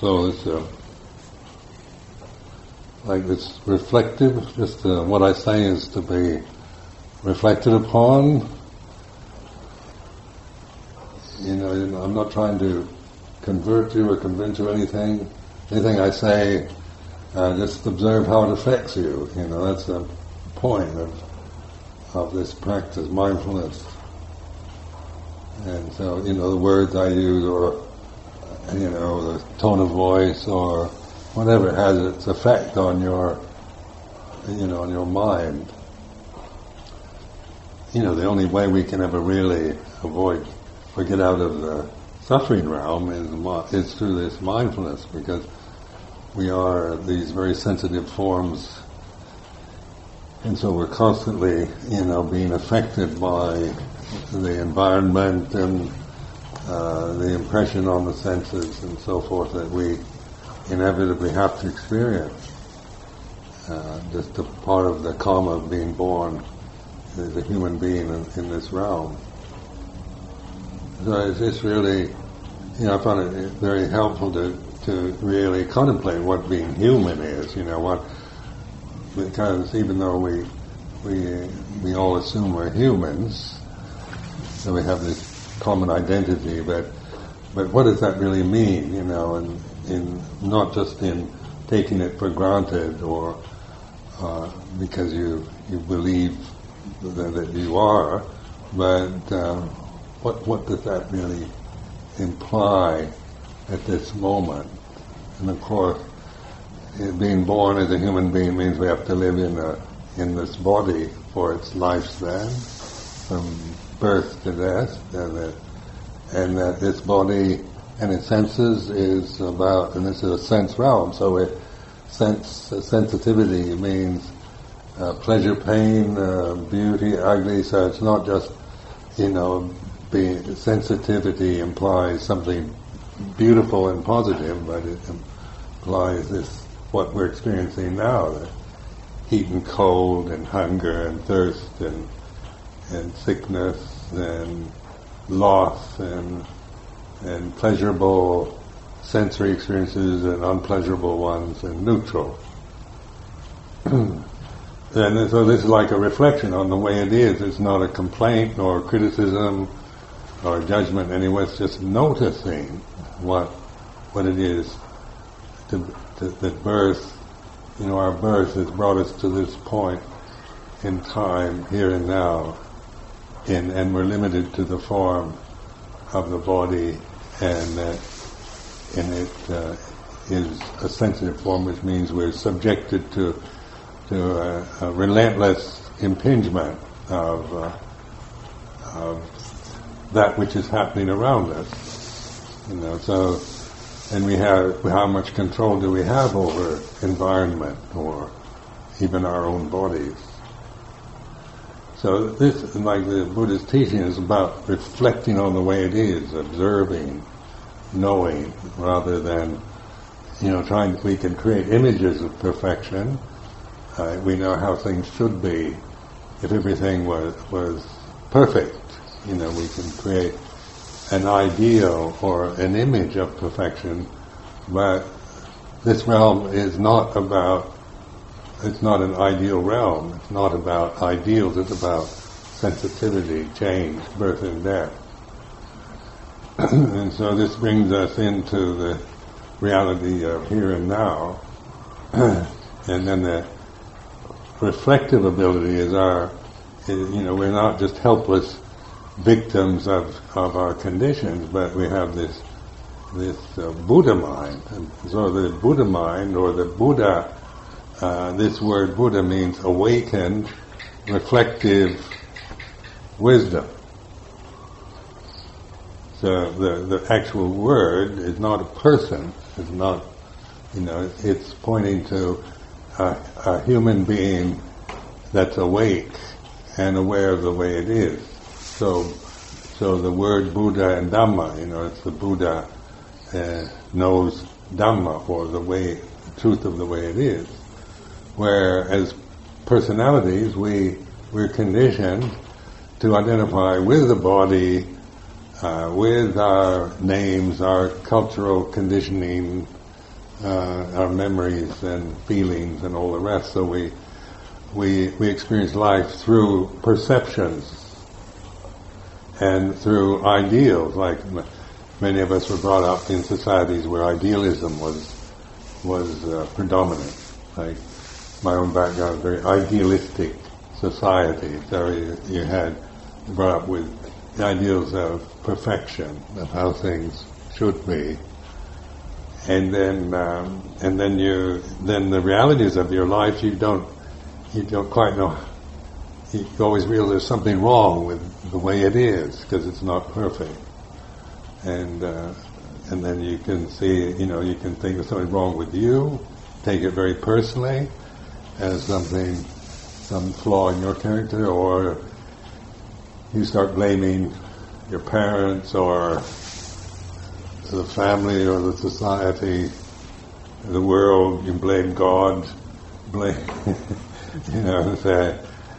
So it's uh, like it's reflective. Just uh, what I say is to be reflected upon. You know, I'm not trying to convert you or convince you anything. Anything I say, uh, just observe how it affects you. You know, that's the point of of this practice, mindfulness. And so, you know, the words I use, or you know, the tone of voice, or whatever has its effect on your, you know, on your mind. You know, the only way we can ever really avoid or get out of the suffering realm is is through this mindfulness, because we are these very sensitive forms and so we're constantly, you know, being affected by the environment and uh, the impression on the senses and so forth that we inevitably have to experience. Uh, just part of the karma of being born as a human being in, in this realm. So it's, it's really, you know, I found it very helpful to, to really contemplate what being human is, you know, what because even though we we we all assume we're humans, so we have this common identity, but but what does that really mean? You know, and in not just in taking it for granted or uh, because you you believe that, that you are, but uh, what what does that really imply at this moment? And of course, being born as a human being means we have to live in a in this body for its lifespan, from birth to death, and that, and that this body and its senses is about, and this is a sense realm, so it sense uh, sensitivity means uh, pleasure, pain, uh, beauty, ugly. So it's not just you know, being sensitivity implies something beautiful and positive, but it implies this what we're experiencing now, the heat and cold and hunger and thirst and, and sickness and loss and, and pleasurable sensory experiences and unpleasurable ones and neutral. and so this is like a reflection on the way it is. It's not a complaint nor criticism or judgment anyway. It's just noticing what what it is to that, that birth, you know, our birth has brought us to this point in time, here and now, in, and we're limited to the form of the body, and that and it uh, is a sensitive form, which means we're subjected to to a, a relentless impingement of, uh, of that which is happening around us. You know, so and we have how much control do we have over environment or even our own bodies. So this, like the Buddha's teaching, is about reflecting on the way it is, observing, knowing, rather than, you know, trying. We can create images of perfection. Uh, we know how things should be. If everything was was perfect, you know, we can create an ideal or an image of perfection, but this realm is not about, it's not an ideal realm. It's not about ideals, it's about sensitivity, change, birth and death. and so this brings us into the reality of here and now. and then the reflective ability is our, you know, we're not just helpless victims of, of our conditions, but we have this this uh, Buddha mind. And so the Buddha mind, or the Buddha, uh, this word Buddha means awakened, reflective wisdom. So the, the actual word is not a person, it's not, you know, it's pointing to a, a human being that's awake and aware of the way it is. So, so the word Buddha and Dhamma, you know, it's the Buddha uh, knows Dhamma or the way, the truth of the way it is. Where as personalities, we we're conditioned to identify with the body, uh, with our names, our cultural conditioning, uh, our memories and feelings and all the rest. So we we we experience life through perceptions and through ideals. Like many of us were brought up in societies where idealism was was uh, predominant. Like my own background, very idealistic society. So you, had brought up with ideals of perfection, of how things should be, and then um, and then you then the realities of your life you don't you don't quite know. You always realize there's something wrong with the way it is because it's not perfect, and uh, and then you can see you know you can think there's something wrong with you, take it very personally as something some flaw in your character, or you start blaming your parents or the family or the society, the world, you blame God, blame, you know,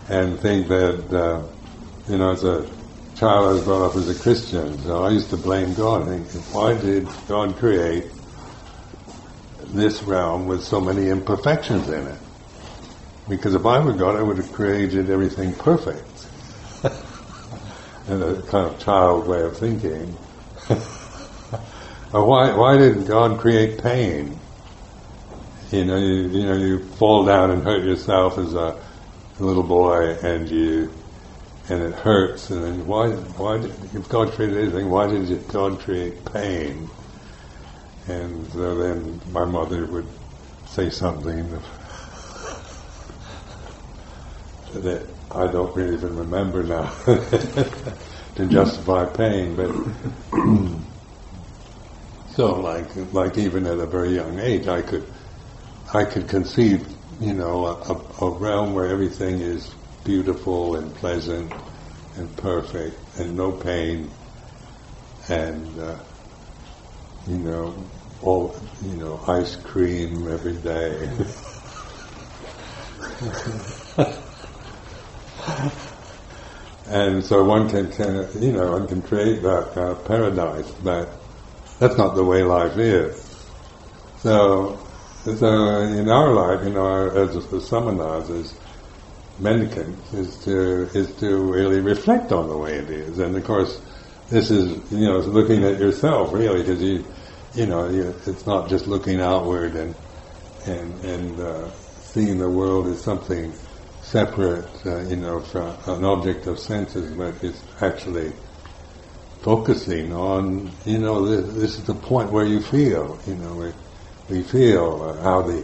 and think that, uh, you know, as a child I was brought up as a Christian, so I used to blame God, Think why did God create this realm with so many imperfections in it? Because if I were God, I would have created everything perfect. in a kind of child way of thinking. why, why did God create pain? You know, you, you know, you fall down and hurt yourself as a little boy, and you, and it hurts. And then why, why, did, if God created anything, why did God create pain? And so then my mother would say something that I don't really even remember now to justify pain, but so like like even at a very young age, I could I could conceive, you know, a, a realm where everything is beautiful and pleasant and perfect and no pain and uh, you know all you know ice cream every day. and so one can, can, you know, one can create that paradise, but that's not the way life is. So, so in our life, you know, as the samanas, as mendicants, is to is to really reflect on the way it is, and of course, this is you know looking at yourself really, because you, you know, you, it's not just looking outward and and and uh, seeing the world as something separate, uh, you know, from an object of senses, but it's actually focusing on, you know, this, this is the point where you feel, you know, we, we feel uh, how the,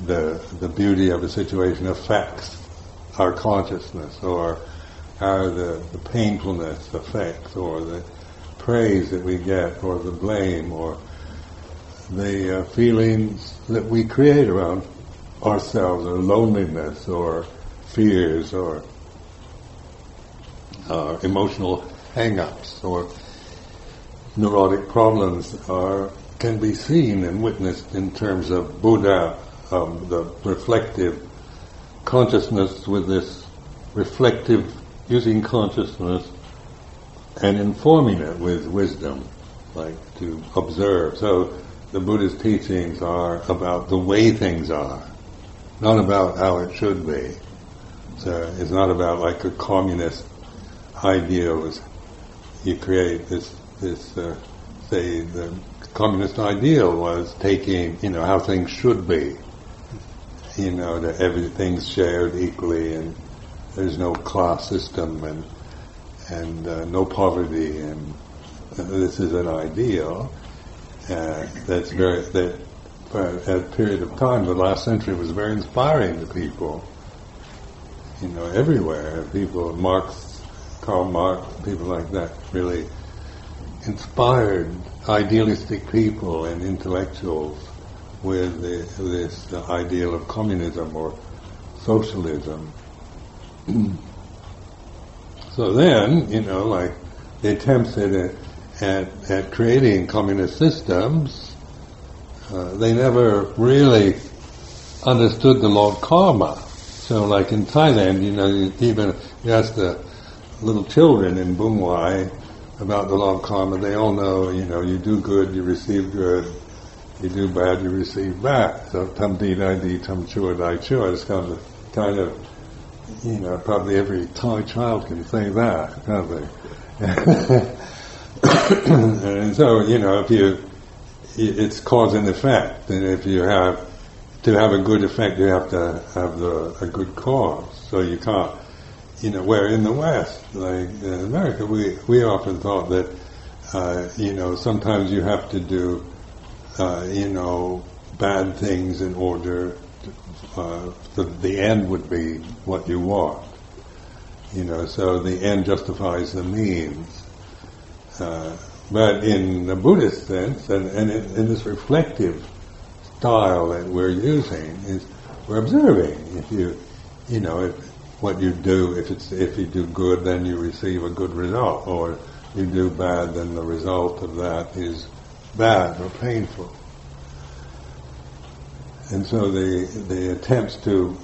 the, the beauty of a situation affects our consciousness, or how the, the painfulness affects, or the praise that we get, or the blame, or the uh, feelings that we create around ourselves, or loneliness, or fears or uh, emotional hang-ups or neurotic problems are can be seen and witnessed in terms of Buddha, um, the reflective consciousness with this reflective using consciousness and informing it with wisdom, like to observe. So the Buddha's teachings are about the way things are, not about how it should be. Uh, it's not about like a communist ideal. You create this, this, uh, say, the communist ideal was taking, you know, how things should be. You know, that everything's shared equally and there's no class system and, and uh, no poverty and uh, this is an ideal uh, that's very, that for a period of time, the last century was very inspiring to people you know, everywhere. People, Marx, Karl Marx, people like that, really inspired idealistic people and intellectuals with the, this ideal of communism or socialism. so then, you know, like the attempts at, at, at creating communist systems, uh, they never really understood the law of karma. So, like in Thailand, you know, even you ask the little children in Bung Wai about the law of karma, they all know, you know, you do good, you receive good, You do bad, you receive bad. So tam di dai di, tam chua dai chua. It's kind of, kind of, you know, probably every Thai child can say that, can't they? and so, you know, if you, it's cause and effect, and if you have, to have a good effect, you have to have the, a good cause. So you can't, you know, where in the West, like in America, we, we often thought that, uh, you know, sometimes you have to do, uh, you know, bad things in order to, uh, so the end would be what you want. You know, so the end justifies the means. Uh, but in the Buddhist sense, and, and in, in, this reflective style that we're using, is we're observing. If you, you know, if what you do, if it's if you do good, then you receive a good result, or you do bad, then the result of that is bad or painful. And so the the attempts to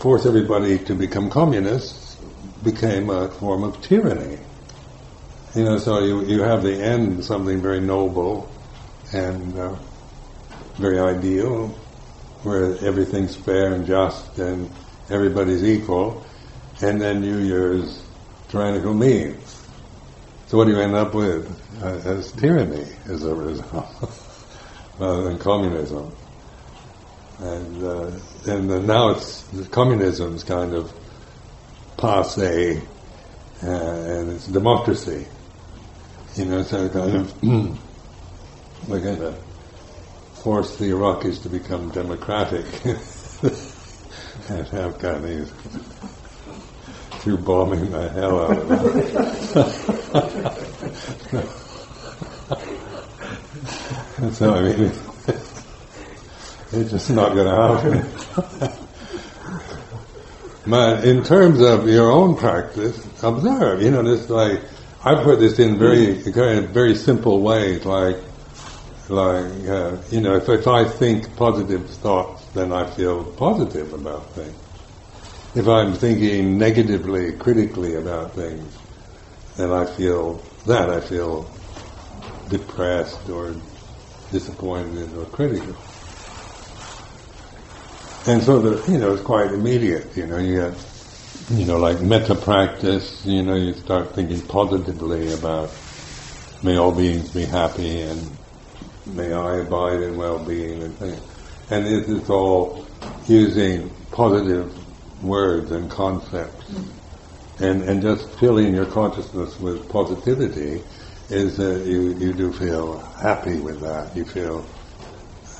force everybody to become communists became a form of tyranny. You know, so you, you have the end, something very noble and uh, very ideal, where everything's fair and just and everybody's equal, and then you use tyrannical means. So what do you end up with? Uh, as tyranny as a result, rather than communism. And uh, and now it's communism's kind of passe, uh, and it's democracy. You know, so kind of we're to force the Iraqis to become democratic and have these through bombing the hell out of them. so I mean, it's just not going to happen. but in terms of your own practice, observe. You know, this like I put this in very of very simple ways, like like uh, you know, if, if I think positive thoughts, then I feel positive about things. If I'm thinking negatively, critically about things, then I feel that I feel depressed or disappointed or critical. And so the you know it's quite immediate. You know, you get you know, like metta practice. you know, you start thinking positively about may all beings be happy and may I abide in well-being and things. And it is all using positive words and concepts. And, and just filling your consciousness with positivity is that you, you do feel happy with that. You feel,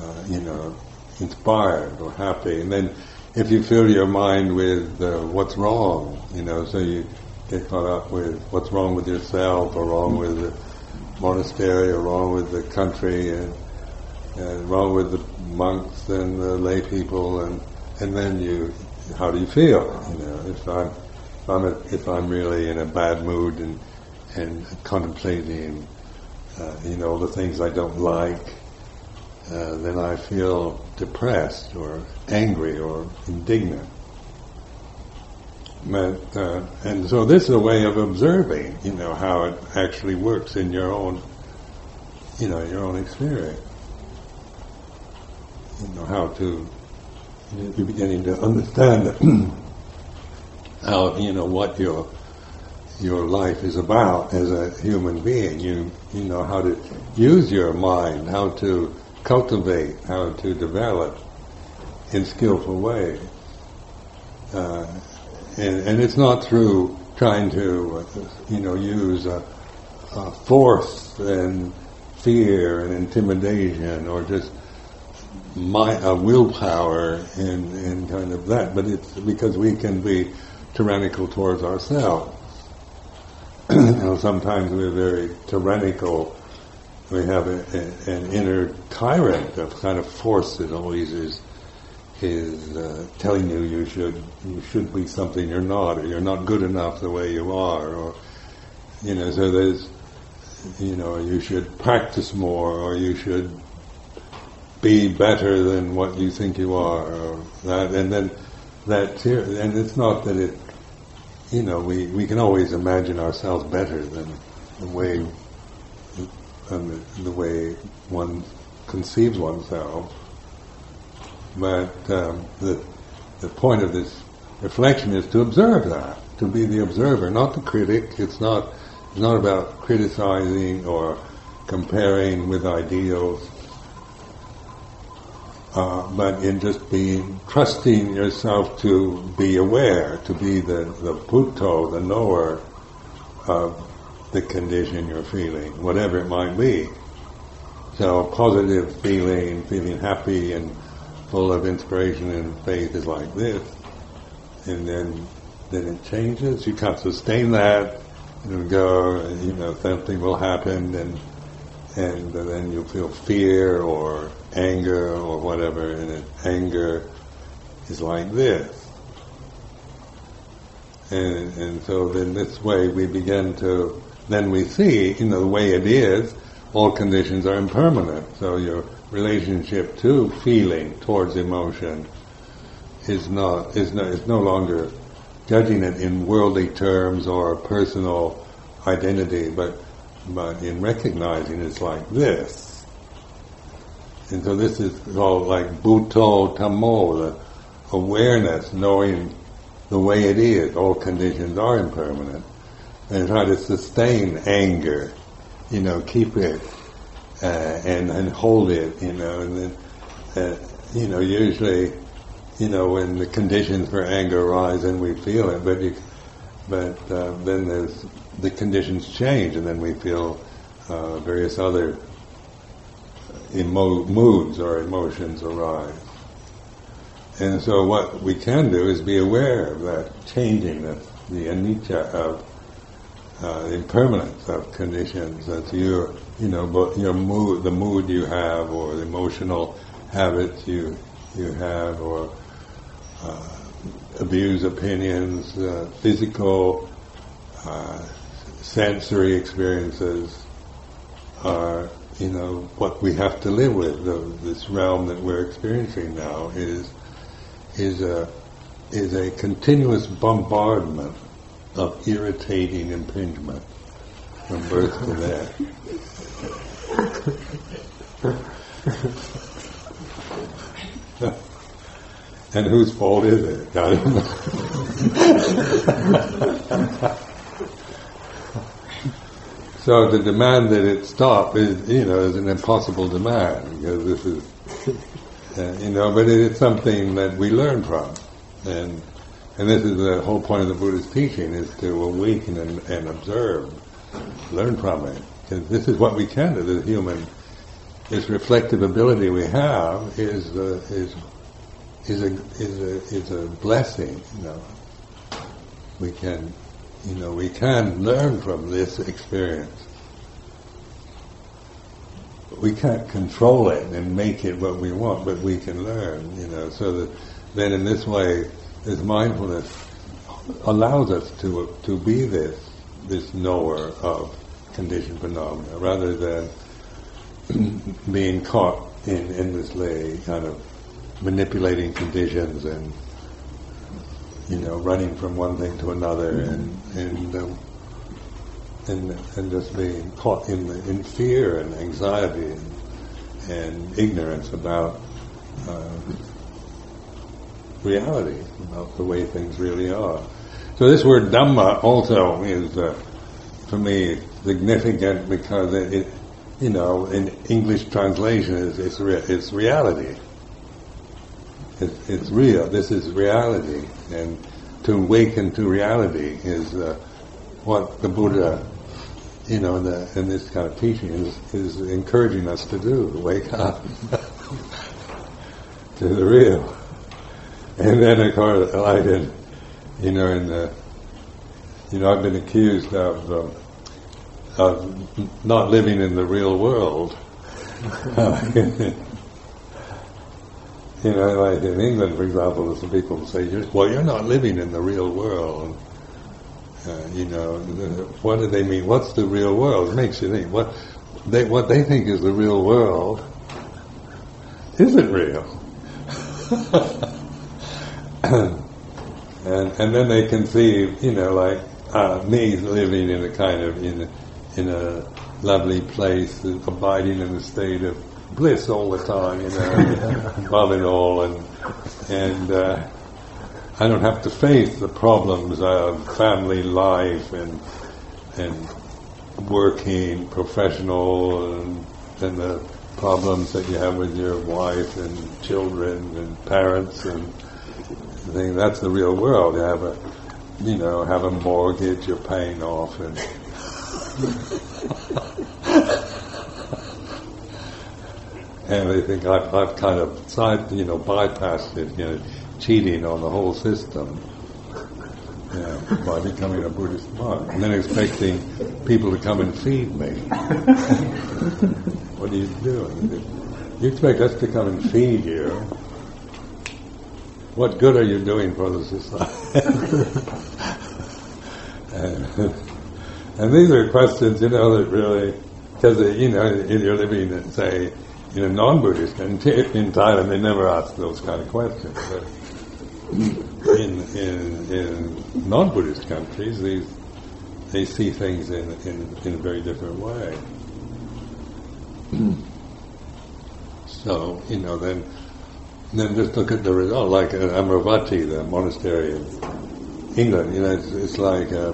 uh, you know, inspired or happy. And then if you fill your mind with uh, what's wrong, you know, so you get caught up with what's wrong with yourself or wrong with monastery or wrong with the country and, and wrong with the monks and the lay people and and then you how do you feel you know if I'm if I'm, a, if I'm really in a bad mood and and contemplating uh, you know the things I don't like uh, then I feel depressed or angry or indignant. But, uh, and so this is a way of observing, you know, how it actually works in your own, you know, your own experience. You know, how to, you're beginning to understand how, you know, what your, your life is about as a human being. You, you know how to use your mind, how to cultivate, how to develop in skillful ways. Uh, and, and, it's not through trying to, you know, use a, a force and fear and intimidation or just my, a willpower and, and kind of that, but it's because we can be tyrannical towards ourselves. you know, sometimes we're very tyrannical we have a, a, an inner tyrant of kind of force that always is is uh, telling you you should you should be something you're not, or you're not good enough the way you are, or you know. So there's you know you should practice more, or you should be better than what you think you are, or that, and then that and it's not that it you know we we can always imagine ourselves better than the way the way one conceives oneself. But um, the the point of this reflection is to observe that, to be the observer, not the critic. It's not it's not about criticizing or comparing with ideals, uh, but in just being trusting yourself to be aware, to be the the Buddho, the knower of the condition you're feeling, whatever it might be. So positive feeling, feeling happy and full of inspiration and faith is like this. And then then it changes. You can't sustain that. And go, you know, something will happen and and then you feel fear or anger or whatever, and it, anger is like this. And, and so in this way we begin to, then we see, you know, the way it is, all conditions are impermanent. So your relationship to feeling towards emotion is not, is no, is no longer judging it in worldly terms or personal identity, but, but in recognizing it's like this. And so this is called like Buddho Dhammo, the awareness, knowing the way it is. All conditions are impermanent. And try to sustain anger, you know, keep it uh, and and hold it, you know, and then uh, you know usually, you know, when the conditions for anger arise, and we feel it, but you, but uh, then there's the conditions change, and then we feel uh, various other emo- moods or emotions arise. And so what we can do is be aware of that changing, of the anicca of uh, impermanence of conditions. That's your, you know, but your mood, the mood you have, or the emotional habits you you have, or uh, opinions, uh, physical, uh, sensory experiences are, you know, what we have to live with. The, this realm that we're experiencing now is is a is a continuous bombardment of irritating impingement from birth to death. and whose fault is it? So the demand that it stop is, you know, is an impossible demand because this is uh, you know, but it is something that we learn from. And, and this is the whole point of the Buddha's teaching is to awaken and, and observe, learn from it. This is what we can do, the human, this reflective ability we have is, uh, is, is a, is a, is a blessing, you know. We can, you know, we can learn from this experience. We can't control it and make it what we want, but we can learn, you know, so that then in this way, this mindfulness allows us to, to be this, this knower of conditioned phenomena, rather than being caught in endlessly kind of manipulating conditions and, you know, running from one thing to another and, and um, and, and just being caught in, the, in fear and anxiety and, and ignorance about uh, reality, about the way things really are. So this word Dhamma also is, uh, for me, significant because it, it, you know, in English translation, is it's, re- it's reality. It's, it's real. This is reality, and to awaken to reality is uh, what the Buddha you know, in, the, in this kind of teaching is, is encouraging us to do, wake up to the real. And then, of course, like in, you know, in the, you know, I've been accused of, um, of not living in the real world. you know, like in England, for example, there's some people who say, well, you're not living in the real world. Uh, you know, what do they mean? What's the real world? It makes you think. What they what they think is the real world isn't real. and and then they conceive, you know, like uh, me living in a kind of in in a lovely place, abiding in a state of bliss all the time, you know, love it all, and and uh, I don't have to face the problems of family life and and working, professional, and, and the problems that you have with your wife and children and parents and things. That's the real world. You have a, you know, have a mortgage you're paying off and. and they think I've, I've kind of you know, bypassed it, you know, cheating on the whole system by becoming a Buddhist monk, and then expecting people to come and feed me. what are you doing? You expect us to come and feed you. What good are you doing for the society? and, and, these are questions, you know, that really, because, you know, you're living in, say, in a non-Buddhist in, in Thailand, they never ask those kind of questions. But, in, in, in non-Buddhist countries, these, they see things in, in, in a very different way. so, you know, then, then just look at the result, like uh, Amaravati, the monastery in England, you know, it's, it's like uh,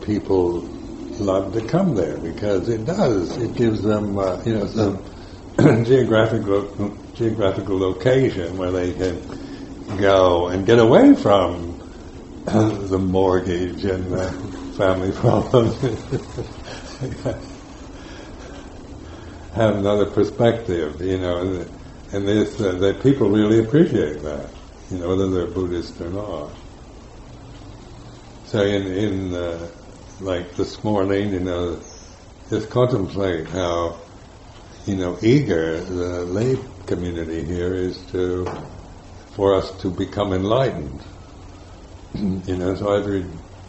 people love to come there because it does. It gives them, uh, you know, some geographical geographical location where they can go and get away from the mortgage and the family problems. Have another perspective, you know, and, and this, uh, that people really appreciate that, you know, whether they're Buddhist or not. So in, in uh, like this morning, you know, just contemplate how, you know, eager the lay community here is to for us to become enlightened. you know, so every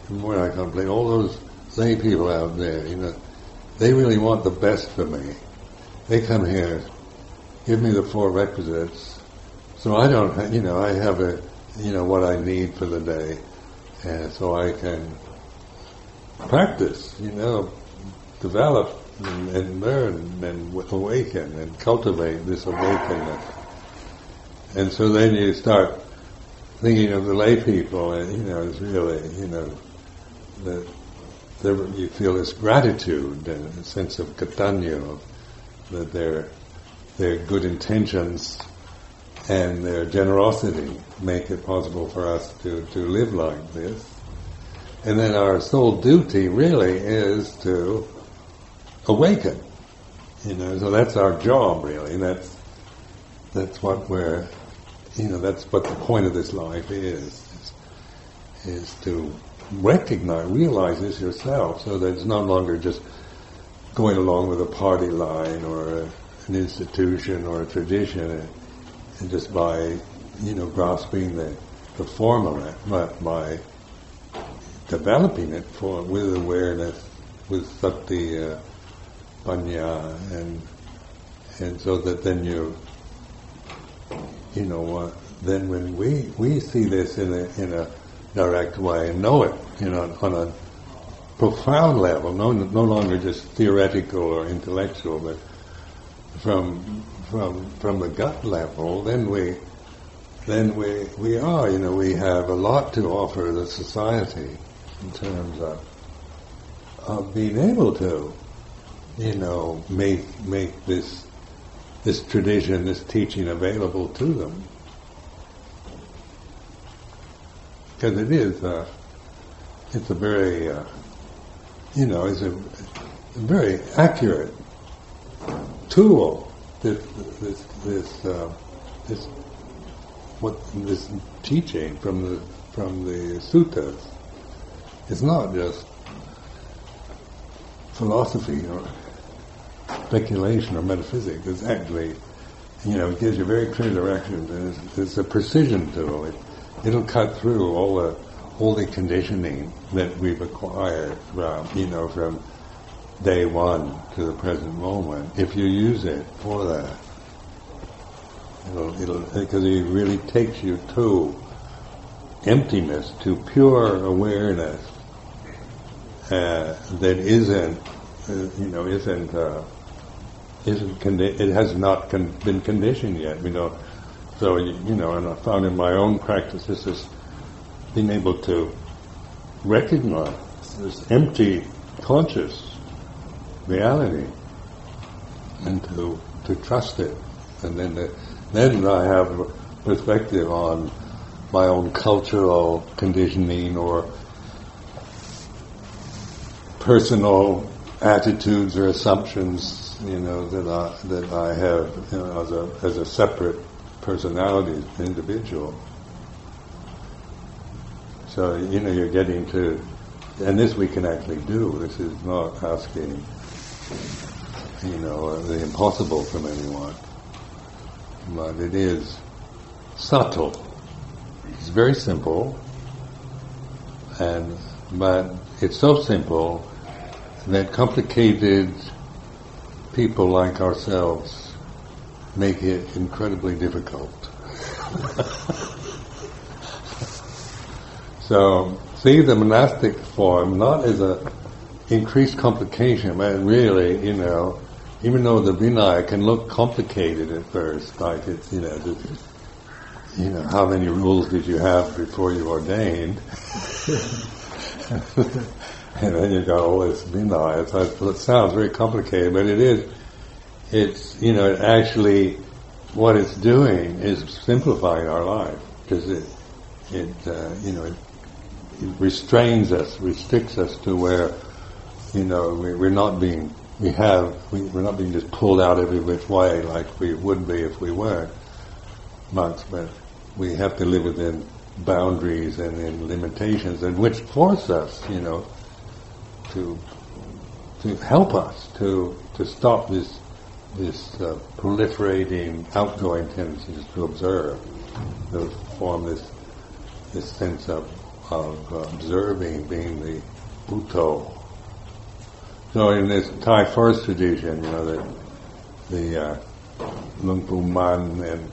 morning I contemplate all those lay people out there, you know, they really want the best for me. They come here, give me the four requisites, so I don't, you know, I have a, you know, what I need for the day, and so I can practice, you know, develop and, and learn and awaken and cultivate this awakening and so then you start thinking of the lay people, and you know, it's really, you know, that you feel this gratitude and a sense of katanyo, that their their good intentions and their generosity make it possible for us to, to live like this. And then our sole duty really is to awaken. You know, so that's our job really. That's that's what we're you know, that's what the point of this life is, is, is to recognize, realize this yourself so that it's no longer just going along with a party line or a, an institution or a tradition and, and, just by, you know, grasping the, the form of it, but by developing it for, with awareness, with sati, uh, panya, and, and so that then you you know, uh, then when we, we see this in a, in a direct way and know it, you know, on a profound level, no, no longer just theoretical or intellectual, but from, from, from the gut level, then we, then we, we are, you know, we have a lot to offer the society in terms of, of being able to, you know, make, make this this tradition, this teaching available to them. Because it is, uh, it's a very, uh, you know, it's a, a, very accurate tool. This, this, this, uh, this, what this teaching from the from the suttas is not just philosophy or speculation or metaphysics. It's actually, you know, it gives you very clear directions, and it's, it's a precision tool. It, it'll cut through all the all the conditioning that we've acquired from, you know, from day one to the present moment. If you use it for that, it'll, it'll because it really takes you to emptiness, to pure awareness uh, that isn't, uh, you know, isn't. Uh, isn't condi- it has not con- been conditioned yet. You know, so you, you know, and I found in my own practice this is being able to recognize this empty conscious reality and to to trust it, and then the, then I have perspective on my own cultural conditioning or personal attitudes or assumptions, you know, that I that I have you know, as a as a separate personality, individual. So you know, you're getting to, and this we can actually do. This is not asking, you know, uh, the impossible from anyone, but it is subtle. It's very simple, and but it's so simple that complicated people like ourselves make it incredibly difficult. so see the monastic form not as a increased complication, but really, you know, even though the Vinaya can look complicated at first, like it's, you know, just, you know, how many rules did you have before you ordained? and then you go, oh, it's Vinaya. So it sounds very complicated, but it is. It's you know, actually, what it's doing is simplifying our life because it, it uh, you know, it, it, restrains us, restricts us to where, you know, we, we're not being, we have, we, we're not being just pulled out every which way like we would be if we weren't monks, but we have to live within boundaries and in limitations, and which force us, you know, to to help us to to stop this this uh, proliferating outgoing tendencies to observe, to form this this sense of of observing being the Buddho. So in this Thai forest tradition, you know, the the uh, Luang Pu Man and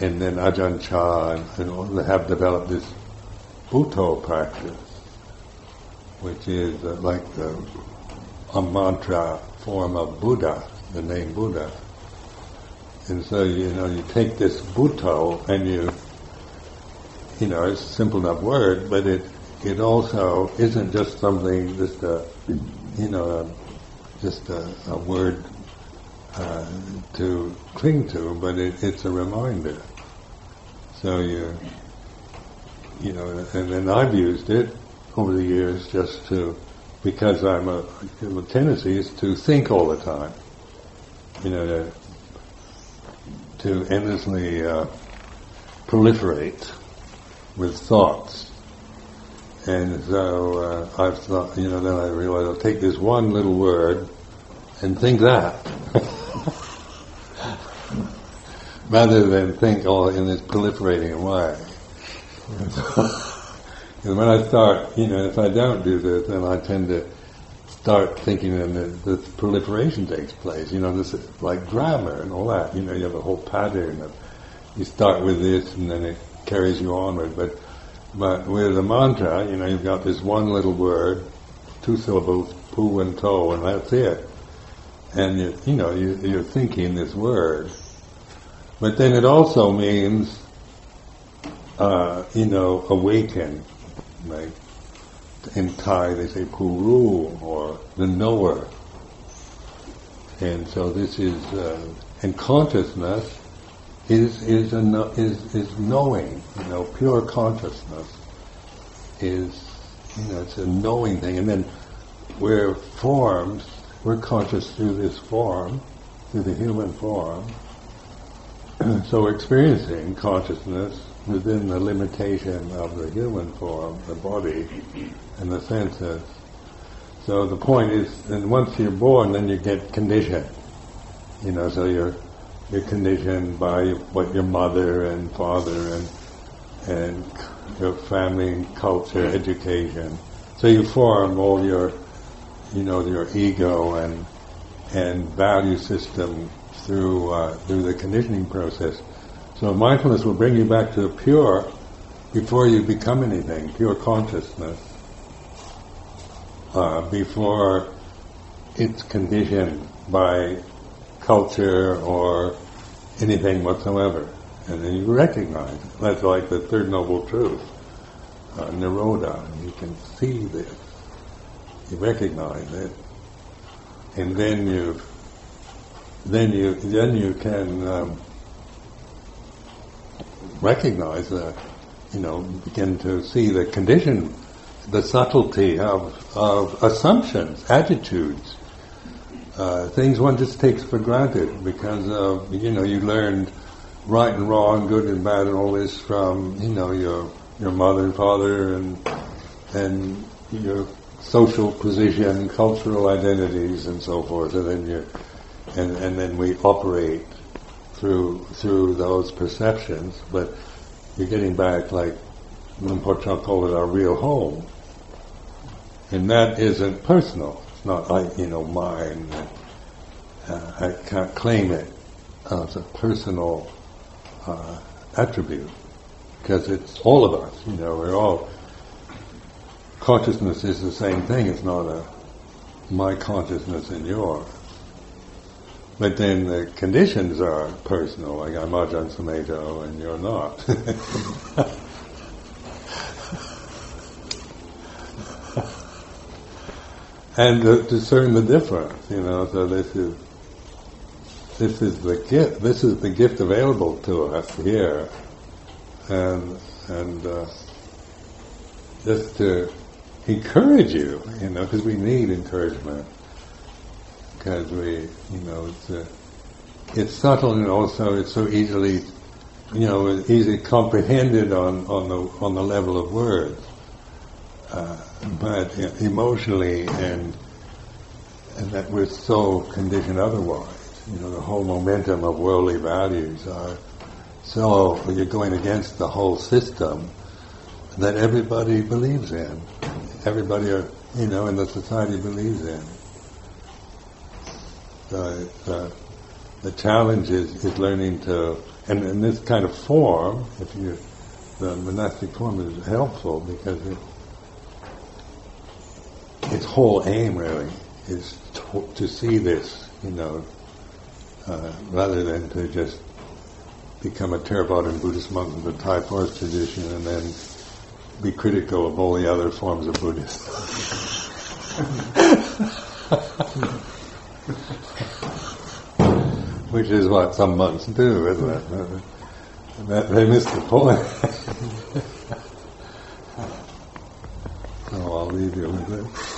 and then Ajahn Chah and, and have developed this Buddho practice which is uh, like the, a mantra form of Buddha, the name Buddha. And so, you know, you take this Buddho and you, you know, it's a simple enough word, but it, it also isn't just something, just a, you know, just a, a word uh, to cling to, but it, it's a reminder. So you, you know, and then I've used it over the years just to, because I'm a, the tendency is to think all the time. You know, to, to endlessly uh, proliferate with thoughts. And so uh, I've thought, you know, then I realized I'll take this one little word and think that. Rather than think all in this proliferating way. And when I start, you know, if I don't do this, then I tend to start thinking that the, the proliferation takes place. You know, this is like grammar and all that. You know, you have a whole pattern of you start with this and then it carries you onward. But but with a mantra, you know, you've got this one little word, two syllables, pu and to, and that's it. And you, you know, you, you're thinking this word. But then it also means, uh, you know, awaken like in Thai they say puru or the knower. And so this is, uh, and consciousness is is a is is knowing. You know, pure consciousness is you know it's a knowing thing, and then we're forms. We're conscious through this form, through the human form. so we're experiencing consciousness within the limitation of the human form, the body, and the senses. So the point is, and once you're born, then you get conditioned. You know, so you're you're conditioned by what your mother and father and and your family, culture, education. So you form all your, you know, your ego and and value system through uh, through the conditioning process. So mindfulness will bring you back to the pure before you become anything, pure consciousness, uh, before it's conditioned by culture or anything whatsoever. And then you recognize. That's like the third noble truth, uh, Nirodha. You can see this. You recognize it. And then you, then you, then you can um, recognize that, you know, begin to see the condition, the subtlety of, of assumptions, attitudes, uh, things one just takes for granted because you know, you learned right and wrong, good and bad, and all this from, you know, your your mother and father and and your social position, cultural identities, and so forth, and then you and and then we operate through through those perceptions, but you're getting back like Rinpoche called it our real home. And that isn't personal. Not like, you know, mine. Uh, I can't claim it as a personal uh, attribute because it's all of us. You know, we're all consciousness is the same thing. It's not a my consciousness and yours. But then the conditions are personal, like I'm Ajahn Sumedho and you're not. and to discern the difference, you know, so this is this is the gift this is the gift available to us here. And and uh, just to encourage you, you know, because we need encouragement because we, you know, it's uh, it's subtle and also it's so easily, you know, easily comprehended on on the on the level of words, uh, but emotionally and and that we're so conditioned otherwise. You know, the whole momentum of worldly values are so you're going against the whole system that everybody believes in. Everybody, you know, in the society believes in the, the, the challenge is, is learning to, and in this kind of form, if you, the monastic form is helpful because it, its whole aim really is to, to see this, you know, uh, rather than to just become a Theravadan Buddhist monk in the Thai forest tradition and then be critical of all the other forms of Buddhism. Which is what some monks do, isn't it? That they miss the point. so I'll leave you with it.